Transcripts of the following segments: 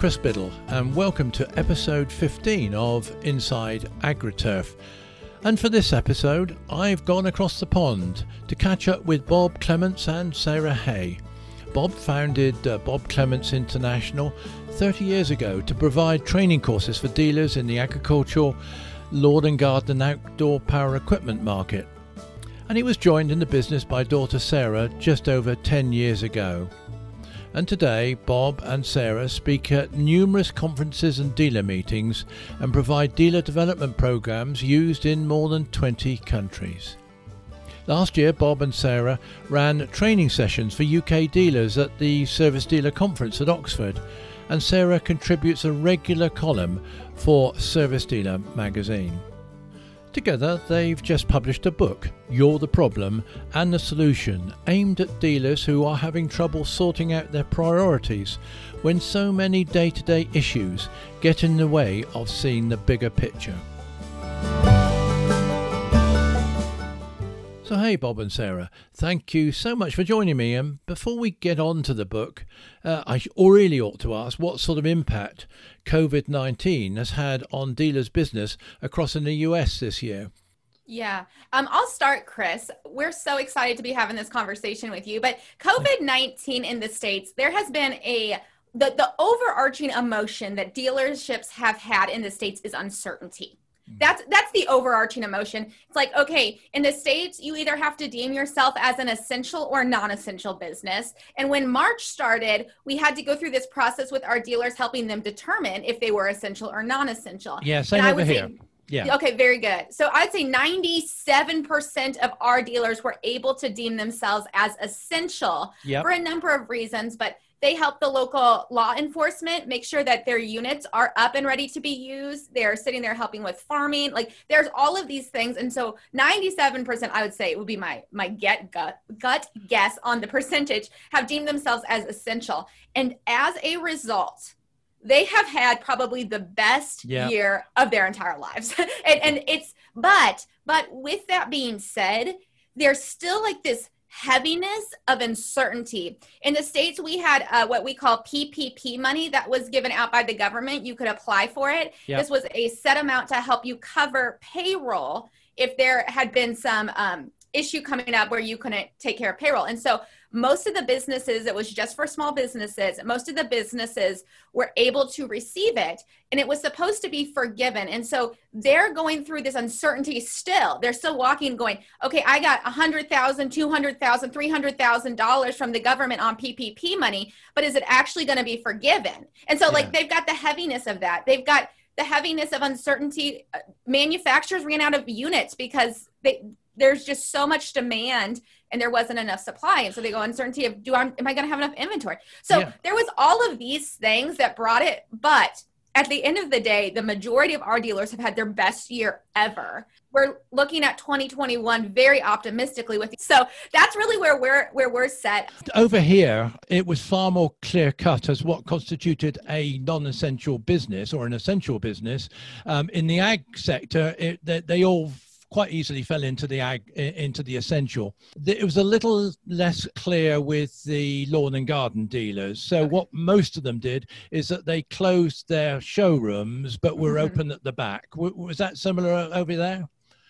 Chris Biddle, and welcome to episode 15 of Inside AgriTurf. And for this episode, I've gone across the pond to catch up with Bob Clements and Sarah Hay. Bob founded uh, Bob Clements International 30 years ago to provide training courses for dealers in the agricultural, lawn and garden and outdoor power equipment market. And he was joined in the business by daughter Sarah just over 10 years ago. And today, Bob and Sarah speak at numerous conferences and dealer meetings and provide dealer development programs used in more than 20 countries. Last year, Bob and Sarah ran training sessions for UK dealers at the Service Dealer Conference at Oxford, and Sarah contributes a regular column for Service Dealer magazine. Together, they've just published a book, You're the Problem and the Solution, aimed at dealers who are having trouble sorting out their priorities when so many day to day issues get in the way of seeing the bigger picture. So, hey, Bob and Sarah, thank you so much for joining me. And before we get on to the book, uh, I really ought to ask what sort of impact COVID 19 has had on dealers' business across in the US this year. Yeah. Um, I'll start, Chris. We're so excited to be having this conversation with you. But COVID 19 in the States, there has been a the, the overarching emotion that dealerships have had in the States is uncertainty that's that's the overarching emotion it's like okay in the states you either have to deem yourself as an essential or non-essential business and when march started we had to go through this process with our dealers helping them determine if they were essential or non-essential yeah same over here say, yeah. Okay, very good. So I'd say 97% of our dealers were able to deem themselves as essential yep. for a number of reasons, but they help the local law enforcement make sure that their units are up and ready to be used. They're sitting there helping with farming. Like there's all of these things. And so 97%, I would say, it would be my my get gut gut guess on the percentage, have deemed themselves as essential. And as a result, they have had probably the best year of their entire lives. and, and it's but but with that being said, there's still like this heaviness of uncertainty. In the States, we had uh, what we call PPP money that was given out by the government. You could apply for it. Yep. This was a set amount to help you cover payroll if there had been some um, issue coming up where you couldn't take care of payroll. And so most of the businesses, it was just for small businesses, most of the businesses were able to receive it and it was supposed to be forgiven. And so they're going through this uncertainty still. They're still walking going, okay, I got $100,000, $200,000, $300,000 from the government on PPP money, but is it actually going to be forgiven? And so, yeah. like, they've got the heaviness of that. They've got the heaviness of uncertainty. Uh, manufacturers ran out of units because they, there's just so much demand and there wasn't enough supply and so they go uncertainty of do i am i going to have enough inventory so yeah. there was all of these things that brought it but at the end of the day the majority of our dealers have had their best year ever we're looking at 2021 very optimistically with you. so that's really where we're where we're set over here it was far more clear cut as what constituted a non-essential business or an essential business um, in the ag sector it, they, they all quite easily fell into the ag into the essential. It was a little less clear with the lawn and garden dealers. So what most of them did is that they closed their showrooms but were mm-hmm. open at the back. Was that similar over there?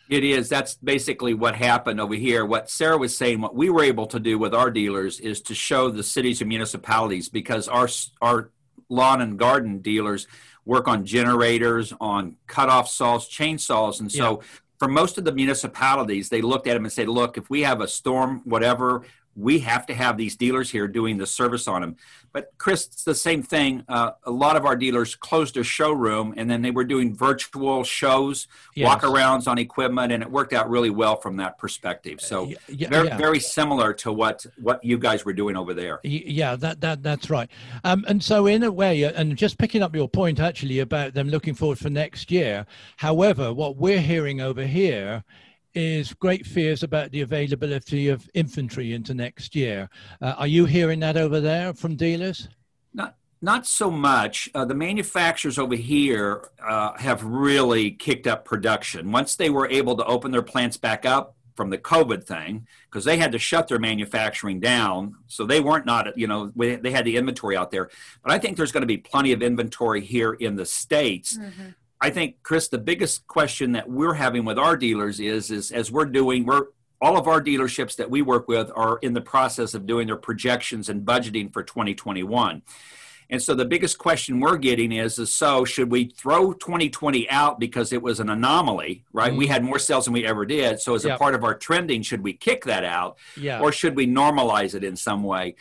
It is. That's basically what happened over here. What Sarah was saying, what we were able to do with our dealers is to show the cities and municipalities because our our lawn and garden dealers work on generators, on cutoff saws, chainsaws, and so yeah for most of the municipalities, they looked at them and said, look, if we have a storm, whatever, we have to have these dealers here doing the service on them. But Chris, it's the same thing. Uh, a lot of our dealers closed a showroom and then they were doing virtual shows, yes. walkarounds on equipment, and it worked out really well from that perspective. So uh, yeah, very, yeah. very similar to what what you guys were doing over there. Yeah, that that that's right. Um, and so in a way, uh, and just picking up your point actually about them looking forward for next year. However, what we're hearing over here is great fears about the availability of infantry into next year. Uh, are you hearing that over there from dealers? Not, not so much. Uh, the manufacturers over here uh, have really kicked up production. Once they were able to open their plants back up, from the COVID thing because they had to shut their manufacturing down. So they weren't not, you know, they had the inventory out there. But I think there's going to be plenty of inventory here in the States. Mm-hmm. I think, Chris, the biggest question that we're having with our dealers is, is as we're doing, we're all of our dealerships that we work with are in the process of doing their projections and budgeting for 2021. And so the biggest question we're getting is, is so should we throw 2020 out because it was an anomaly, right? Mm-hmm. We had more sales than we ever did. So as yep. a part of our trending, should we kick that out? Yeah. Or should we normalize it in some way?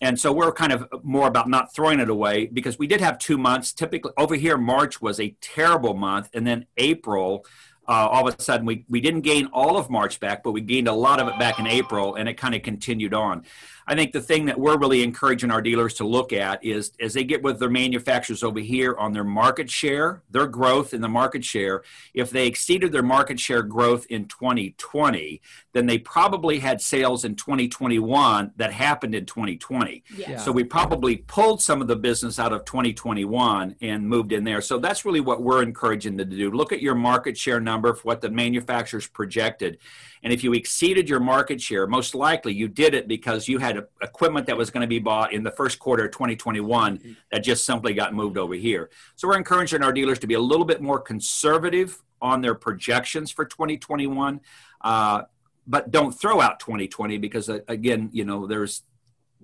And so we're kind of more about not throwing it away because we did have two months. Typically over here, March was a terrible month. And then April, uh, all of a sudden we, we didn't gain all of March back, but we gained a lot of it back in April and it kind of continued on. I think the thing that we're really encouraging our dealers to look at is as they get with their manufacturers over here on their market share, their growth in the market share, if they exceeded their market share growth in 2020, then they probably had sales in 2021 that happened in 2020. Yeah. So we probably pulled some of the business out of 2021 and moved in there. So that's really what we're encouraging them to do. Look at your market share number for what the manufacturers projected and if you exceeded your market share, most likely you did it because you had equipment that was going to be bought in the first quarter of 2021 that just simply got moved over here. So we're encouraging our dealers to be a little bit more conservative on their projections for 2021. Uh, but don't throw out 2020 because uh, again, you know, there's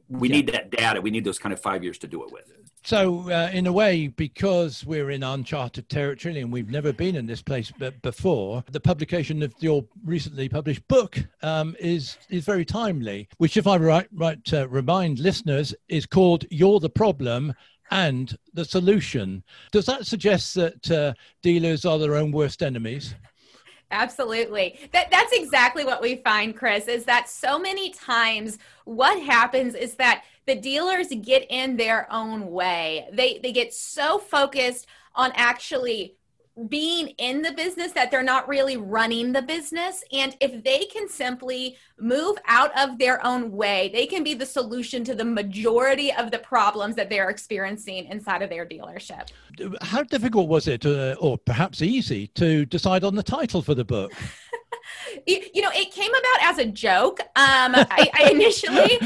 we yeah. need that data. We need those kind of five years to do it with. So, uh, in a way, because we're in uncharted territory and we've never been in this place before, the publication of your recently published book um, is is very timely. Which, if I right, right uh, remind listeners, is called "You're the Problem." And the solution. Does that suggest that uh, dealers are their own worst enemies? Absolutely. That that's exactly what we find, Chris, is that so many times what happens is that the dealers get in their own way. They they get so focused on actually being in the business that they're not really running the business. And if they can simply move out of their own way, they can be the solution to the majority of the problems that they're experiencing inside of their dealership. How difficult was it, uh, or perhaps easy, to decide on the title for the book? you know, it came about as a joke. Um, I, I initially,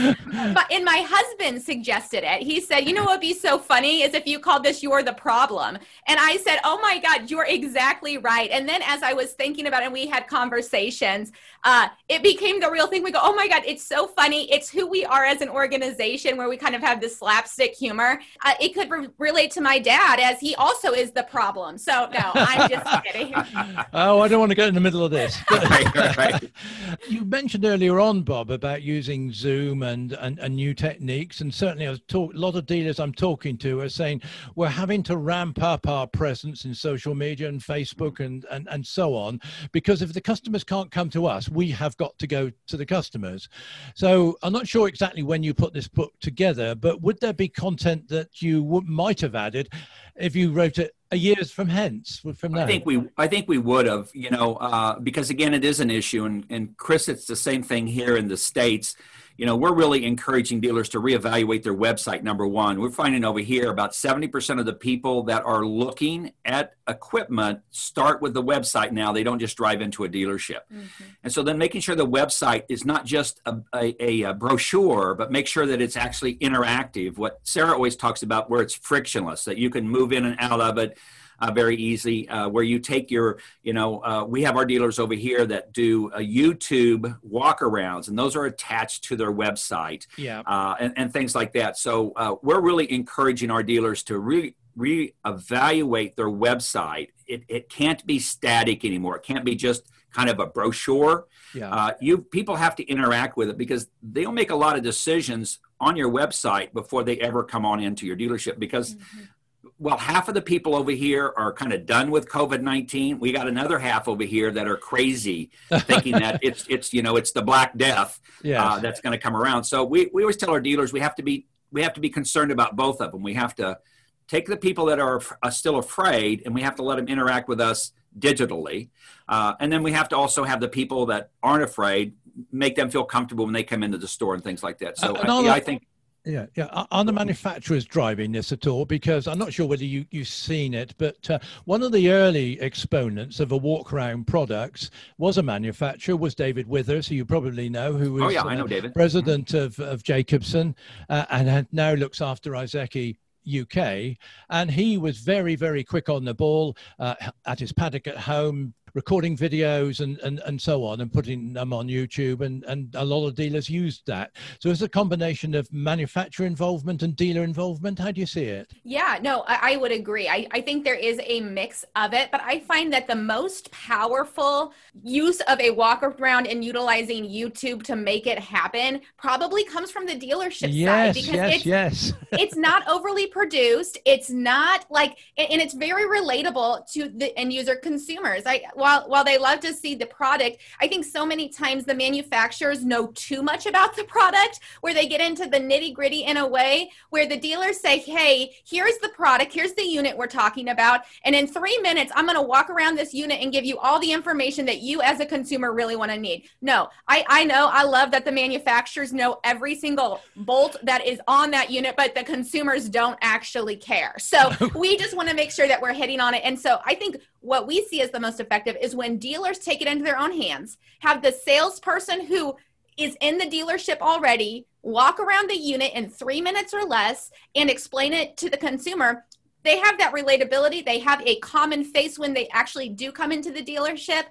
but, and my husband suggested it. He said, "You know what would be so funny is if you called this "You're the Problem." And I said, "Oh my God, you're exactly right." And then as I was thinking about it, and we had conversations, uh, it became the real thing. We go, "Oh my God, it's so funny. It's who we are as an organization, where we kind of have this slapstick humor." Uh, it could re- relate to my dad, as he also is the problem. So no, I'm just kidding. oh, I don't want to get in the middle of this. right. You mentioned earlier on, Bob, about using Zoom and, and, and new techniques. And certainly, a lot of dealers I'm talking to are saying we're having to ramp up our presence in social media and Facebook and, and, and so on, because if the customers can't come to us, we have got to go to the customers. So I'm not sure exactly when you put this book together, but would there be content that you might have added if you wrote it a years from hence from now? I think we I think we would have, you know, uh, because again, it is an issue, and and Chris, it's the same thing here in the states you know, we're really encouraging dealers to reevaluate their website. Number one, we're finding over here about 70% of the people that are looking at equipment start with the website now. They don't just drive into a dealership. Mm-hmm. And so then making sure the website is not just a, a, a, brochure, but make sure that it's actually interactive. What Sarah always talks about, where it's frictionless, that you can move in and out of it uh, very easy, uh, where you take your, you know, uh, we have our dealers over here that do a YouTube walkarounds, and those are attached to their website, yeah, uh, and, and, things like that. So uh, we're really encouraging our dealers to re reevaluate their website. It, it can't be static anymore. It can't be just kind of a brochure. Yeah. Uh, you people have to interact with it because they'll make a lot of decisions on your website before they ever come on into your dealership because mm-hmm well, half of the people over here are kind of done with COVID nineteen. We got another half over here that are crazy, thinking that it's it's you know it's the Black Death yes. uh, that's going to come around. So we we always tell our dealers we have to be we have to be concerned about both of them. We have to take the people that are, are still afraid, and we have to let them interact with us digitally, uh, and then we have to also have the people that aren't afraid make them feel comfortable when they come into the store and things like that. So uh, I, yeah, I think Yeah, yeah. Are the manufacturers driving this at all? Because I'm not sure whether you, you've seen it, but uh, one of the early exponents of a walk around products was a manufacturer, was David Withers, who you probably know, who oh, was oh, yeah, I know David. president of, of Jacobsen uh, and now looks after Iseki UK. And he was very, very quick on the ball uh, at his paddock at home, recording videos and, and, and so on and putting them on YouTube. And, and a lot of dealers used that. So it's a combination of manufacturer involvement and dealer involvement. How do you see it? Yeah, no, I, I would agree. I, I think there is a mix of it, but I find that the most powerful use of a walk around and utilizing YouTube to make it happen probably comes from the dealership yes, side because yes, it's, yes. it's not overly produced. It's not like, and it's very relatable to the end user consumers. I while while they love to see the product, I think so many times the manufacturers know too much about the product where they get into the nitty gritty in a way where the dealers say, "Hey, here's the product, here's the unit we're talking about, and in three minutes, I'm going to walk around this unit and give you all the information that you as a consumer really want to need." No, I I know I love that the manufacturers know every single bolt that is on that unit, but the consumers don't actually care. So we just want to make sure that we're hitting on it. And so I think what we see as the most effective is when dealers take it into their own hands, have the salesperson who is in the dealership already walk around the unit in three minutes or less and explain it to the consumer they have that relatability. They have a common face when they actually do come into the dealership.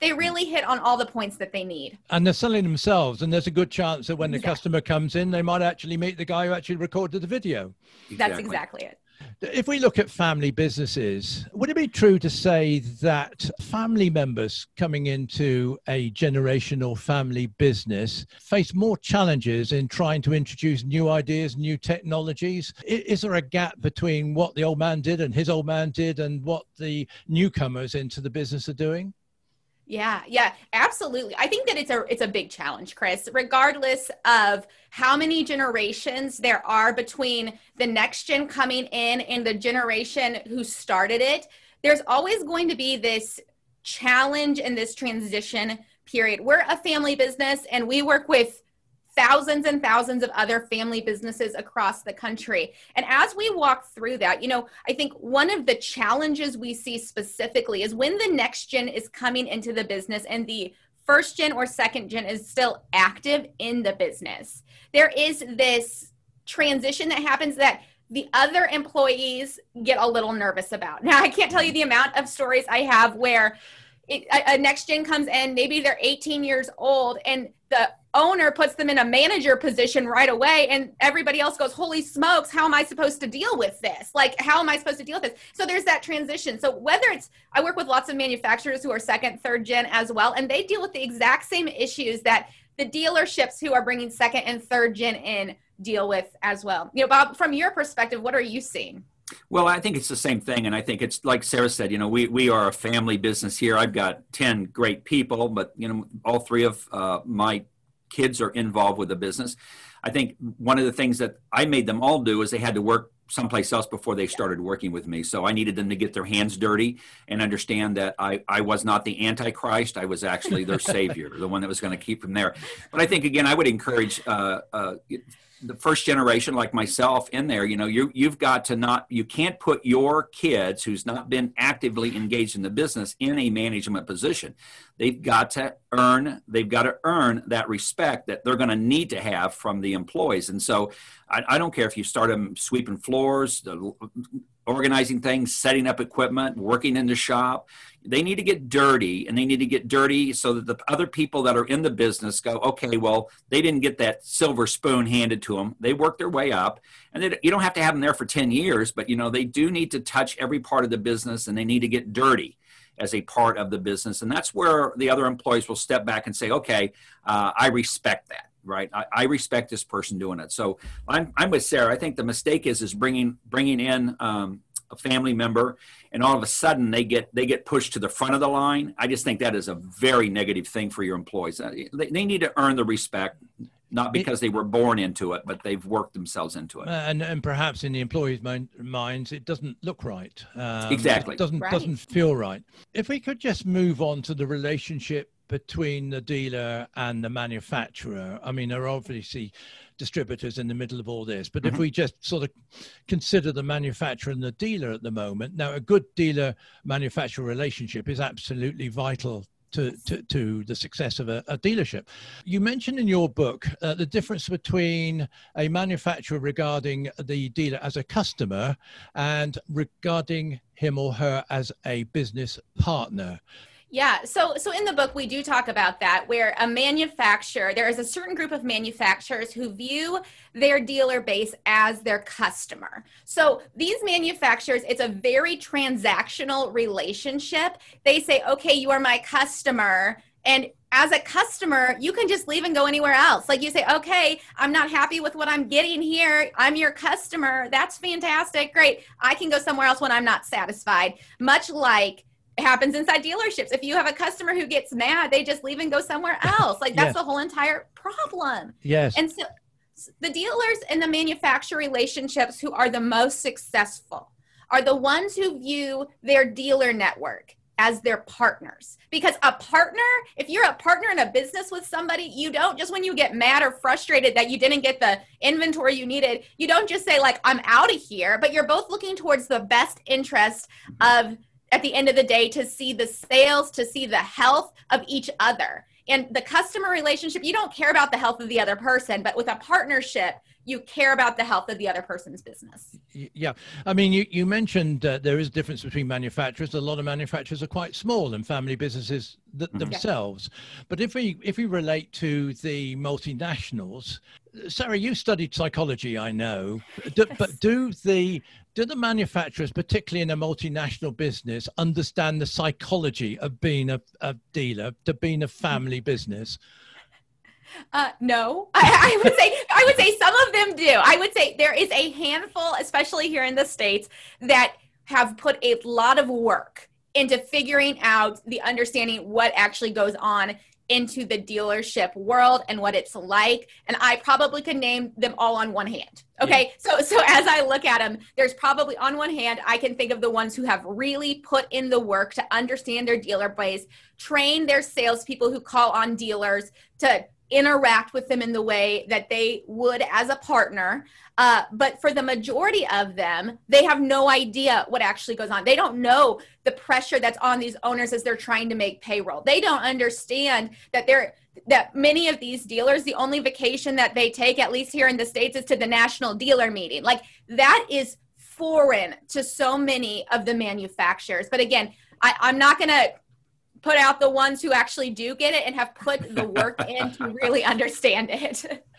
They really hit on all the points that they need. And they're selling themselves and there's a good chance that when the customer comes in they might actually meet the guy who actually recorded the video. Exactly. that's exactly it if we look at family businesses, would it be true to say that family members coming into a generational family business face more challenges in trying to introduce new ideas, new technologies? Is there a gap between what the old man did and his old man did and what the newcomers into the business are doing? Yeah, yeah, absolutely. I think that it's a it's a big challenge, Chris. Regardless of how many generations there are between the next gen coming in and the generation who started it, there's always going to be this challenge and this transition period. We're a family business and we work with thousands and thousands of other family businesses across the country. And as we walk through that, you know, I think one of the challenges we see specifically is when the next gen is coming into the business and the first gen or second gen is still active in the business. There is this transition that happens that the other employees get a little nervous about. Now, I can't tell you the amount of stories I have where it, a, a next gen comes in, maybe they're 18 years old, and the owner puts them in a manager position right away and everybody else goes holy smokes how am i supposed to deal with this like how am i supposed to deal with this so there's that transition so whether it's i work with lots of manufacturers who are second third gen as well and they deal with the exact same issues that the dealerships who are bringing second and third gen in deal with as well you know bob from your perspective what are you seeing well, I think it's the same thing. And I think it's like Sarah said, you know, we, we are a family business here. I've got 10 great people, but, you know, all three of uh, my kids are involved with the business. I think one of the things that I made them all do is they had to work someplace else before they started working with me. So I needed them to get their hands dirty and understand that I, I was not the Antichrist. I was actually their savior, the one that was going to keep them there. But I think, again, I would encourage uh, uh, the first generation like myself in there you know you you've got to not you can't put your kids who's not been actively engaged in the business in a management position. They've got to earn they've got to earn that respect that they're going to need to have from the employees. And so I, I don't care if you start them sweeping floors organizing things, setting up equipment, working in the shop. They need to get dirty and they need to get dirty so that the other people that are in the business go, okay, well, they didn't get that silver spoon handed to them. They work their way up and they, you don't have to have them there for 10 years, but you know, they do need to touch every part of the business and they need to get dirty as a part of the business. And that's where the other employees will step back and say, okay, uh, I respect that right I, I, respect this person doing it so I'm, I'm with sarah i think the mistake is is bringing bringing in um, a family member and all of a sudden they get they get pushed to the front of the line i just think that is a very negative thing for your employees uh, they, they need to earn the respect not because they were born into it, but they've worked themselves into it. And and perhaps in the employees' mind, minds, it doesn't look right. Um, exactly, it doesn't right. doesn't feel right. If we could just move on to the relationship between the dealer and the manufacturer? I mean, there are obviously distributors in the middle of all this, but mm-hmm. if we just sort of consider the manufacturer and the dealer at the moment, now a good dealer manufacturer relationship is absolutely vital to, to, to the success of a, a dealership. You mentioned in your book uh, the difference between a manufacturer regarding the dealer as a customer and regarding him or her as a business partner. Yeah, so so in the book we do talk about that where a manufacturer there is a certain group of manufacturers who view their dealer base as their customer. So these manufacturers it's a very transactional relationship. They say, "Okay, you are my customer." And as a customer, you can just leave and go anywhere else. Like you say, okay, I'm not happy with what I'm getting here. I'm your customer. That's fantastic. Great. I can go somewhere else when I'm not satisfied. Much like happens inside dealerships. If you have a customer who gets mad, they just leave and go somewhere else. Like that's yes. the whole entire problem. Yes. And so the dealers and the manufacturer relationships who are the most successful are the ones who view their dealer network as their partners. Because a partner, if you're a partner in a business with somebody, you don't just when you get mad or frustrated that you didn't get the inventory you needed, you don't just say, like, I'm out of here, but you're both looking towards the best interest of at the end of the day to see the sales, to see the health of each other. And the customer relationship, you don't care about the health of the other person, but with a partnership, you care about the health of the other person's business. Yeah. I mean, you, you mentioned uh, there is a difference between manufacturers. A lot of manufacturers are quite small and family businesses th- mm-hmm. themselves. Yeah. But if we, if we relate to the multinationals, Sarah, you studied psychology, I know, do, yes. but do the do the manufacturers, particularly in a multinational business, understand the psychology of being a, a dealer, to being a family business? Uh, no, I, I, would say I would say some of them do. I would say there is a handful, especially here in the states, that have put a lot of work into figuring out the understanding what actually goes on into the dealership world and what it's like and i probably could name them all on one hand okay yeah. so so as i look at them there's probably on one hand i can think of the ones who have really put in the work to understand their dealer base train their salespeople who call on dealers to interact with them in the way that they would as a partner. Uh, but for the majority of them, they have no idea what actually goes on. They don't know the pressure that's on these owners as they're trying to make payroll. They don't understand that they're that many of these dealers, the only vacation that they take, at least here in the States, is to the national dealer meeting. Like that is foreign to so many of the manufacturers. But again, I, I'm not going to put out the ones who actually do get it and have put the work in to really understand it.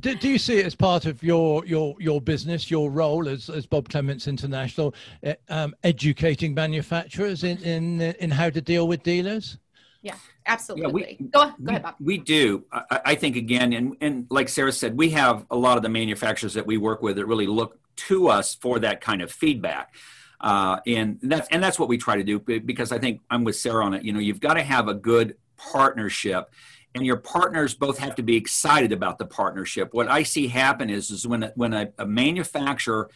Do, do, you see it as part of your your your business, your role as, as Bob Clements International, eh, um, educating manufacturers in, in in how to deal with dealers? Yeah, absolutely. Yeah, we, go, go ahead, Bob. We do. I, I think again, and and like Sarah said, we have a lot of the manufacturers that we work with that really look to us for that kind of feedback. Uh, and that's and that's what we try to do because I think I'm with Sarah on it. You know, you've got to have a good partnership, and your partners both have to be excited about the partnership. What I see happen is is when when a, a manufacturer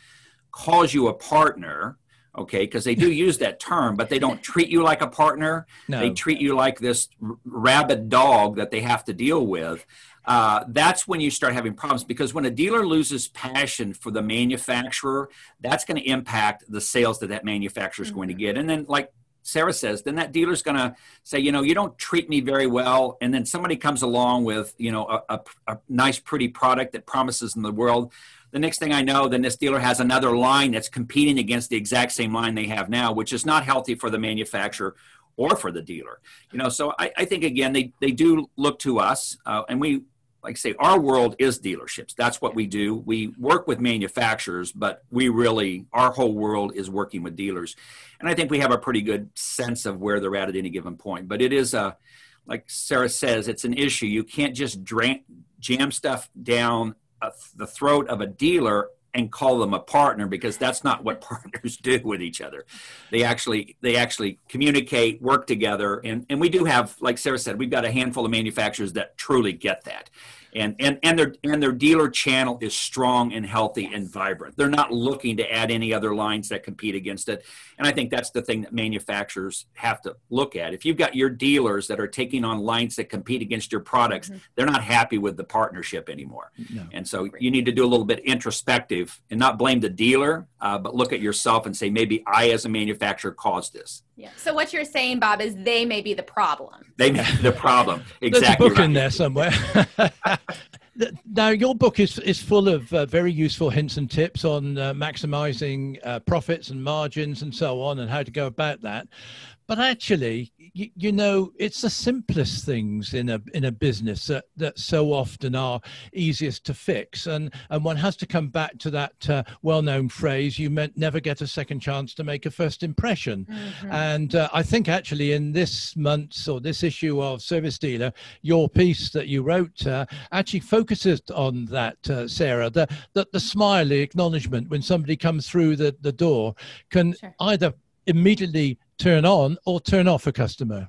calls you a partner, okay because they do use that term but they don't treat you like a partner no. they treat you like this rabid dog that they have to deal with uh, that's when you start having problems because when a dealer loses passion for the manufacturer, that's going to impact the sales that that manufacturer is mm-hmm. going to mm-hmm. get. And then, like Sarah says, then that dealer's going to say, you know, you don't treat me very well. And then somebody comes along with, you know, a, a, a nice, pretty product that promises in the world. The next thing I know, then this dealer has another line that's competing against the exact same line they have now, which is not healthy for the manufacturer or for the dealer. You know, so I, I think again they they do look to us, uh, and we like I say, our world is dealerships. That's what we do. We work with manufacturers, but we really, our whole world is working with dealers. And I think we have a pretty good sense of where they're at at any given point. But it is a, like Sarah says, it's an issue. You can't just drink, jam stuff down a, the throat of a dealer and call them a partner because that's not what partners do with each other. They actually they actually communicate, work together, and and we do have, like Sarah said, we've got a handful of manufacturers that truly get that. And and and their and their dealer channel is strong and healthy yes. and vibrant. They're not looking to add any other lines that compete against it. And I think that's the thing that manufacturers have to look at. If you've got your dealers that are taking on lines that compete against your products, mm-hmm. they're not happy with the partnership anymore. No. And so you need to do a little bit introspective and not blame the dealer, uh, but look at yourself and say maybe I as a manufacturer caused this. Yeah. So what you're saying, Bob, is they may be the problem. They may be the problem. Exactly. There's a book right. in there somewhere. now, your book is is full of uh, very useful hints and tips on uh, maximizing uh, profits and margins and so on, and how to go about that. But actually, you, you, know, it's the simplest things in a in a business that, that so often are easiest to fix, and and one has to come back to that uh, well-known phrase: "You meant never get a second chance to make a first impression." Mm-hmm. And uh, I think actually in this month's or this issue of Service Dealer, your piece that you wrote uh, actually focuses on that, uh, Sarah. That the the smiley acknowledgement when somebody comes through the the door can sure. either immediately turn on or turn off a customer.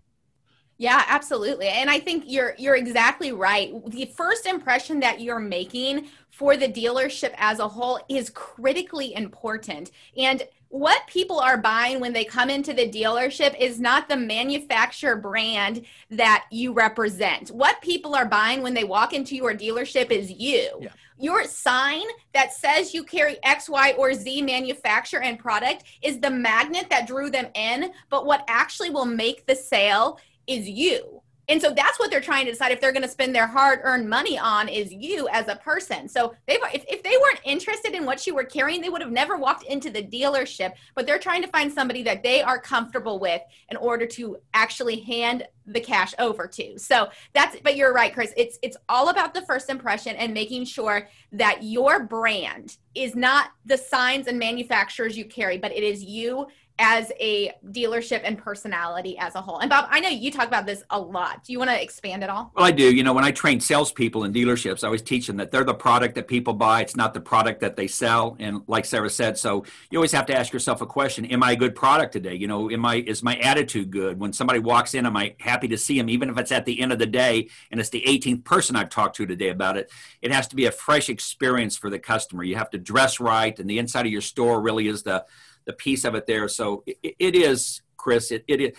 Yeah, absolutely. And I think you're you're exactly right. The first impression that you're making for the dealership as a whole is critically important. And what people are buying when they come into the dealership is not the manufacturer brand that you represent. What people are buying when they walk into your dealership is you. Yeah. Your sign that says you carry X, Y, or Z manufacturer and product is the magnet that drew them in, but what actually will make the sale is you. And so that's what they're trying to decide if they're going to spend their hard earned money on is you as a person. So they've, if, if they weren't interested in what you were carrying, they would have never walked into the dealership, but they're trying to find somebody that they are comfortable with in order to actually hand the cash over to. So that's, but you're right, Chris. It's, it's all about the first impression and making sure that your brand is not the signs and manufacturers you carry, but it is you as a dealership and personality as a whole. And Bob, I know you talk about this a lot. Do you want to expand at all? Well, I do. You know, when I train salespeople in dealerships, I always teach them that they're the product that people buy. It's not the product that they sell. And like Sarah said, so you always have to ask yourself a question: Am I a good product today? You know, am I is my attitude good? When somebody walks in, am I happy to see them, even if it's at the end of the day and it's the 18th person I've talked to today about it? It has to be a fresh experience for the customer. You have to dress right, and the inside of your store really is the the piece of it there. So it, it is, Chris. It, it is.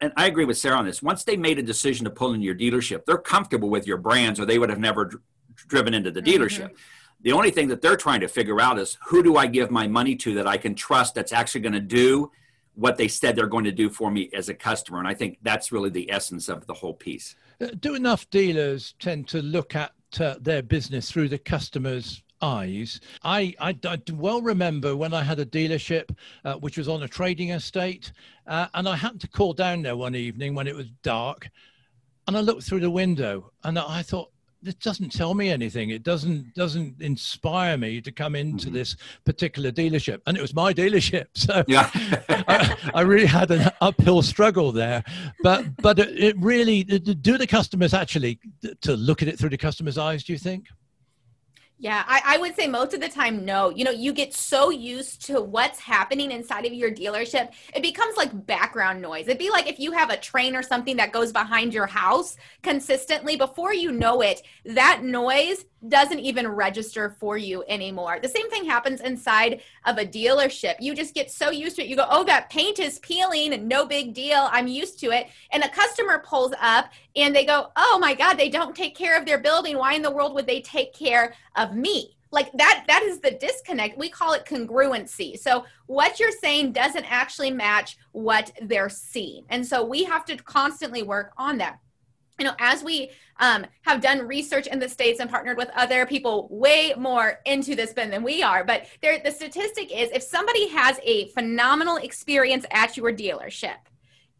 And I agree with Sarah on this. Once they made a decision to pull in your dealership, they're comfortable with your brands, or they would have never dr- driven into the mm-hmm. dealership. Mm-hmm. The only thing that they're trying to figure out is who do I give my money to that I can trust that's actually going to do what they said they're going to do for me as a customer. And I think that's really the essence of the whole piece. Uh, do enough dealers tend to look at uh, their business through the customer's eyes. I, I, I, well remember when I had a dealership uh, which was on a trading estate, uh, and I happened to call down there one evening when it was dark, and I looked through the window and I thought, this doesn't tell me anything. It doesn't doesn't inspire me to come into mm-hmm. this particular dealership, and it was my dealership, so yeah. I, I, really had an uphill struggle there. But but it, it really do the customers actually to look at it through the customer's eyes? Do you think? Yeah, I, I, would say most of the time, no. You know, you get so used to what's happening inside of your dealership, it becomes like background noise. It'd be like if you have a train or something that goes behind your house consistently, before you know it, that noise doesn't even register for you anymore. The same thing happens inside of a dealership. You just get so used to it. You go, oh, that paint is peeling, no big deal. I'm used to it. And a customer pulls up and they go, oh my God, they don't take care of their building. Why in the world would they take care of me? like that that is the disconnect we call it congruency so what you're saying doesn't actually match what they're seeing and so we have to constantly work on that you know, as we um, have done research in the states and partnered with other people way more into this bin than we are, but there, the statistic is if somebody has a phenomenal experience at your dealership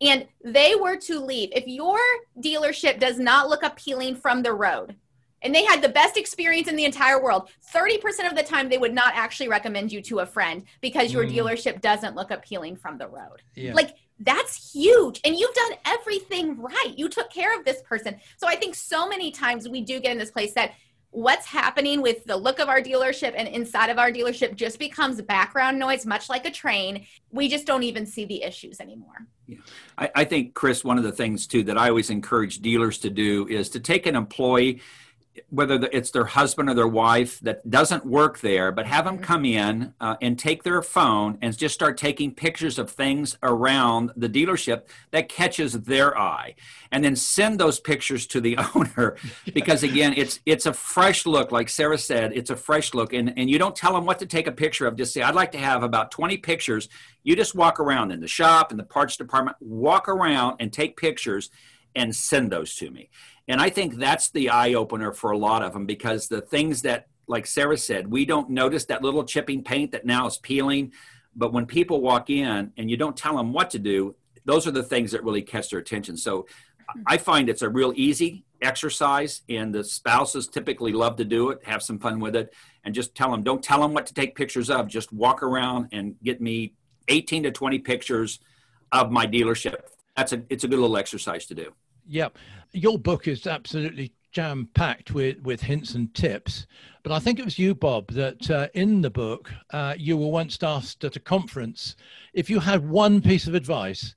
and they were to leave, if your dealership does not look appealing from the road, and they had the best experience in the entire world 30% of the time they would not actually recommend you to a friend because your mm. dealership doesn't look appealing from the road yeah. like that's huge. And you've done everything right. You took care of this person. So I think so many times we do get in this place that what's happening with the look of our dealership and inside of our dealership just becomes background noise, much like a train. We just don't even see the issues anymore. Yeah. I, I think, Chris, one of the things too that I always encourage dealers to do is to take an employee whether it's their husband or their wife that doesn't work there, but have them mm-hmm. come in uh, and take their phone and just start taking pictures of things around the dealership that catches their eye, and then send those pictures to the owner. because again, it's it's a fresh look, like Sarah said, it's a fresh look, and and you don't tell them what to take a picture of. Just say, I'd like to have about 20 pictures. You just walk around in the shop, in the parts department, walk around and take pictures and send those to me. And I think that's the eye opener for a lot of them because the things that, like Sarah said, we don't notice that little chipping paint that now is peeling. But when people walk in and you don't tell them what to do, those are the things that really catch their attention. So mm-hmm. I find it's a real easy exercise, and the spouses typically love to do it, have some fun with it, and just tell them don't tell them what to take pictures of. Just walk around and get me 18 to 20 pictures of my dealership. That's a it's a good little exercise to do. Yep. Your book is absolutely jam packed with, with hints and tips. But I think it was you, Bob, that uh, in the book, uh, you were once asked at a conference if you had one piece of advice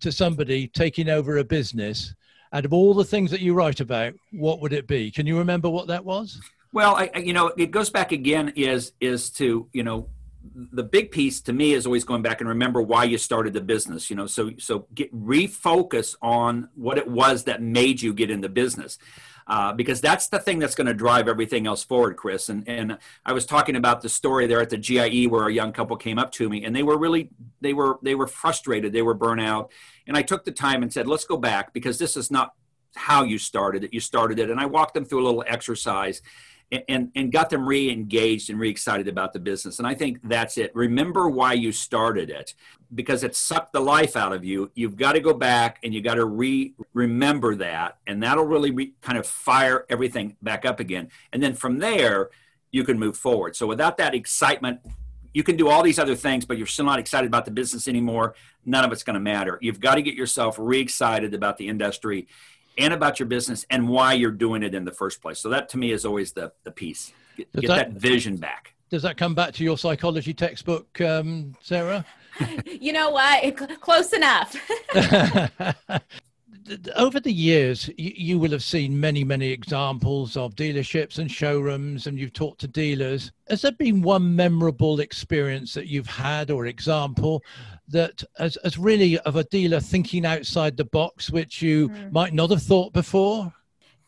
to somebody taking over a business, out of all the things that you write about, what would it be? Can you remember what that was? Well, I, you know, it goes back again is is to you know the big piece to me is always going back and remember why you started the business you know so so get refocus on what it was that made you get in the business. Uh, because that's the thing that's going to drive everything else forward chris. And and i was talking about the story there at the gie where a young couple came up to me and they were really they were they were frustrated they were burnt out. And i took the time and said let's go back because this is not how you started it. You started it. And i walked them through a little exercise and, and got them re-engaged and re-excited about the business. And i think that's it. Remember why you started it because it sucked the life out of you. You've got to go back and you got to re remember that and that'll really re- kind of fire everything back up again. And then from there you can move forward. So without that excitement you can do all these other things but you're still not excited about the business anymore. None of it's going to matter. You've got to get yourself re-excited about the industry and about your business and why you're doing it in the first place. So that to me is always the the piece. Get, get that, that, vision back. Does that come back to your psychology textbook, um, Sarah? you know what? Close enough. over the years, you, you, will have seen many, many examples of dealerships and showrooms, and you've talked to dealers. Has there been one memorable experience that you've had or example that as, as really of a dealer thinking outside the box, which you mm. might not have thought before?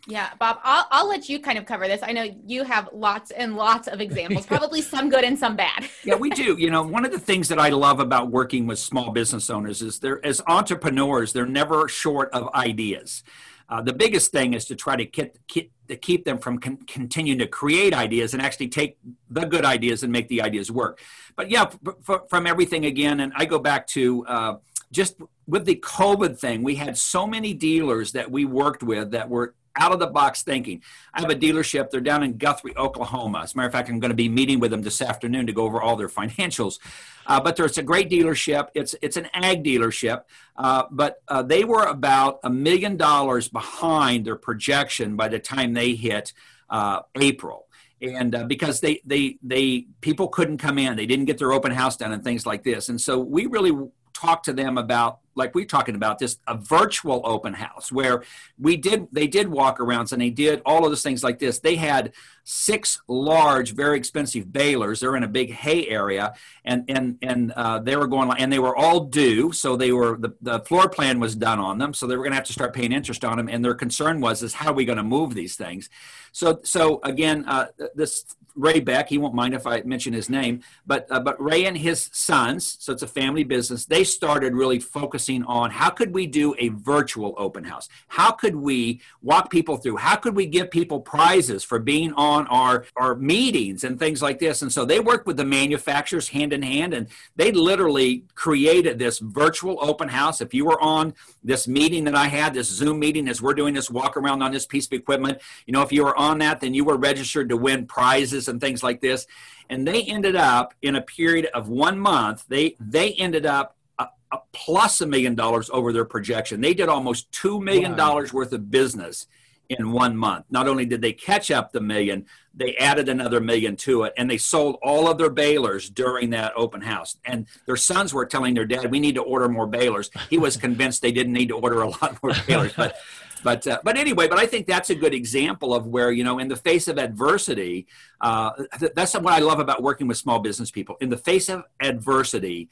Yeah, Bob, I'll, I'll let you kind of cover this. I know you have lots and lots of examples, probably some good and some bad. yeah, we do. You know, one of the things that I love about working with small business owners is they're, as entrepreneurs, they're never short of ideas. Uh, the biggest thing is to try to, get, keep, to keep them from con- continuing to create ideas and actually take the good ideas and make the ideas work. But yeah, f- f- from everything again, and I go back to uh, just with the COVID thing, we had so many dealers that we worked with that were out of the box thinking. I have a dealership. They're down in Guthrie, Oklahoma. As a matter of fact, I'm going to be meeting with them this afternoon to go over all their financials. Uh, but there's a great dealership. It's it's an ag dealership, uh, but uh, they were about a million dollars behind their projection by the time they hit uh, April and uh, because they they they people couldn't come in they didn't get their open house done and things like this and so we really talked to them about like we're talking about this a virtual open house where we did they did walk arounds and they did all of those things like this. They had six large very expensive balers. They're in a big hay area and and and uh, they were going and they were all due. So they were the, the floor plan was done on them. So they were going to have to start paying interest on them. And their concern was is how are we going to move these things? So so again uh, this Ray Beck. He won't mind if I mention his name, but uh, but Ray and his sons. So it's a family business. They started really focusing on how could we do a virtual open house? How could we walk people through? How could we give people prizes for being on our our meetings and things like this? And so they worked with the manufacturers hand in hand, and they literally created this virtual open house. If you were on this meeting that I had, this Zoom meeting, as we're doing this walk around on this piece of equipment, you know, if you were on that, then you were registered to win prizes and things like this. And they ended up in a period of one month, they, they ended up a, a plus a million dollars over their projection. They did almost $2 million wow. worth of business in one month. Not only did they catch up the million, they added another million to it, and they sold all of their balers during that open house. And their sons were telling their dad, "We need to order more balers." He was convinced they didn't need to order a lot more balers, but but uh, but anyway, but I think that's a good example of where you know, in the face of adversity, uh, th- that's what I love about working with small business people. In the face of adversity,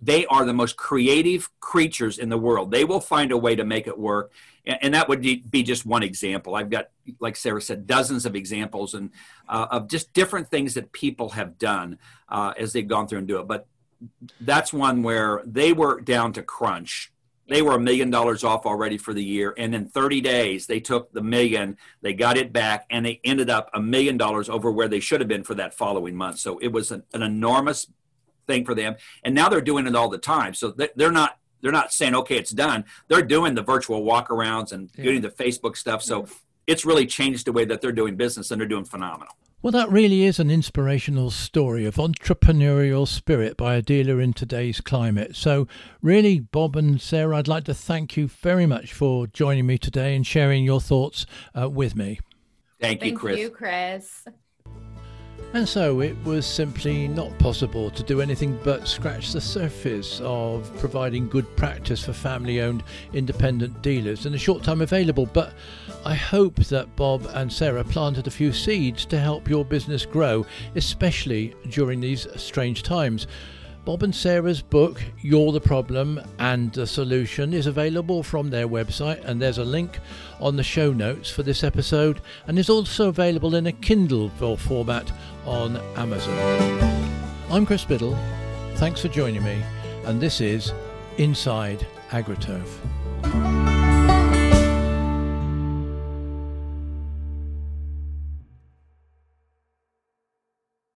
they are the most creative creatures in the world. They will find a way to make it work. And, and that would be just one example. I've got, like Sarah said, dozens of examples and uh, of just different things that people have done uh, as they've gone through and do it. But that's one where they were down to crunch. They were a million dollars off already for the year. And in 30 days, they took the million, they got it back, and they ended up a million dollars over where they should have been for that following month. So it was an, an enormous thing for them. And now they're doing it all the time. So they're not they're not saying okay it's done they're doing the virtual walkarounds and yeah. doing the facebook stuff so it's really changed the way that they're doing business and they're doing phenomenal well, that really is an inspirational story of entrepreneurial spirit by a dealer in today's climate. So, really, Bob and Sarah, I'd like to thank you very much for joining me today and sharing your thoughts uh, with me. Thank you, Chris. Thank you, Chris. And so it was simply not possible to do anything but scratch the surface of providing good practice for family owned independent dealers in the short time available. But I hope that Bob and Sarah planted a few seeds to help your business grow, especially during these strange times. Bob and Sarah's book, You're the Problem and the Solution, is available from their website, and there's a link on the show notes for this episode, and is also available in a Kindle format on Amazon. I'm Chris Biddle. Thanks for joining me, and this is Inside AgriTurf.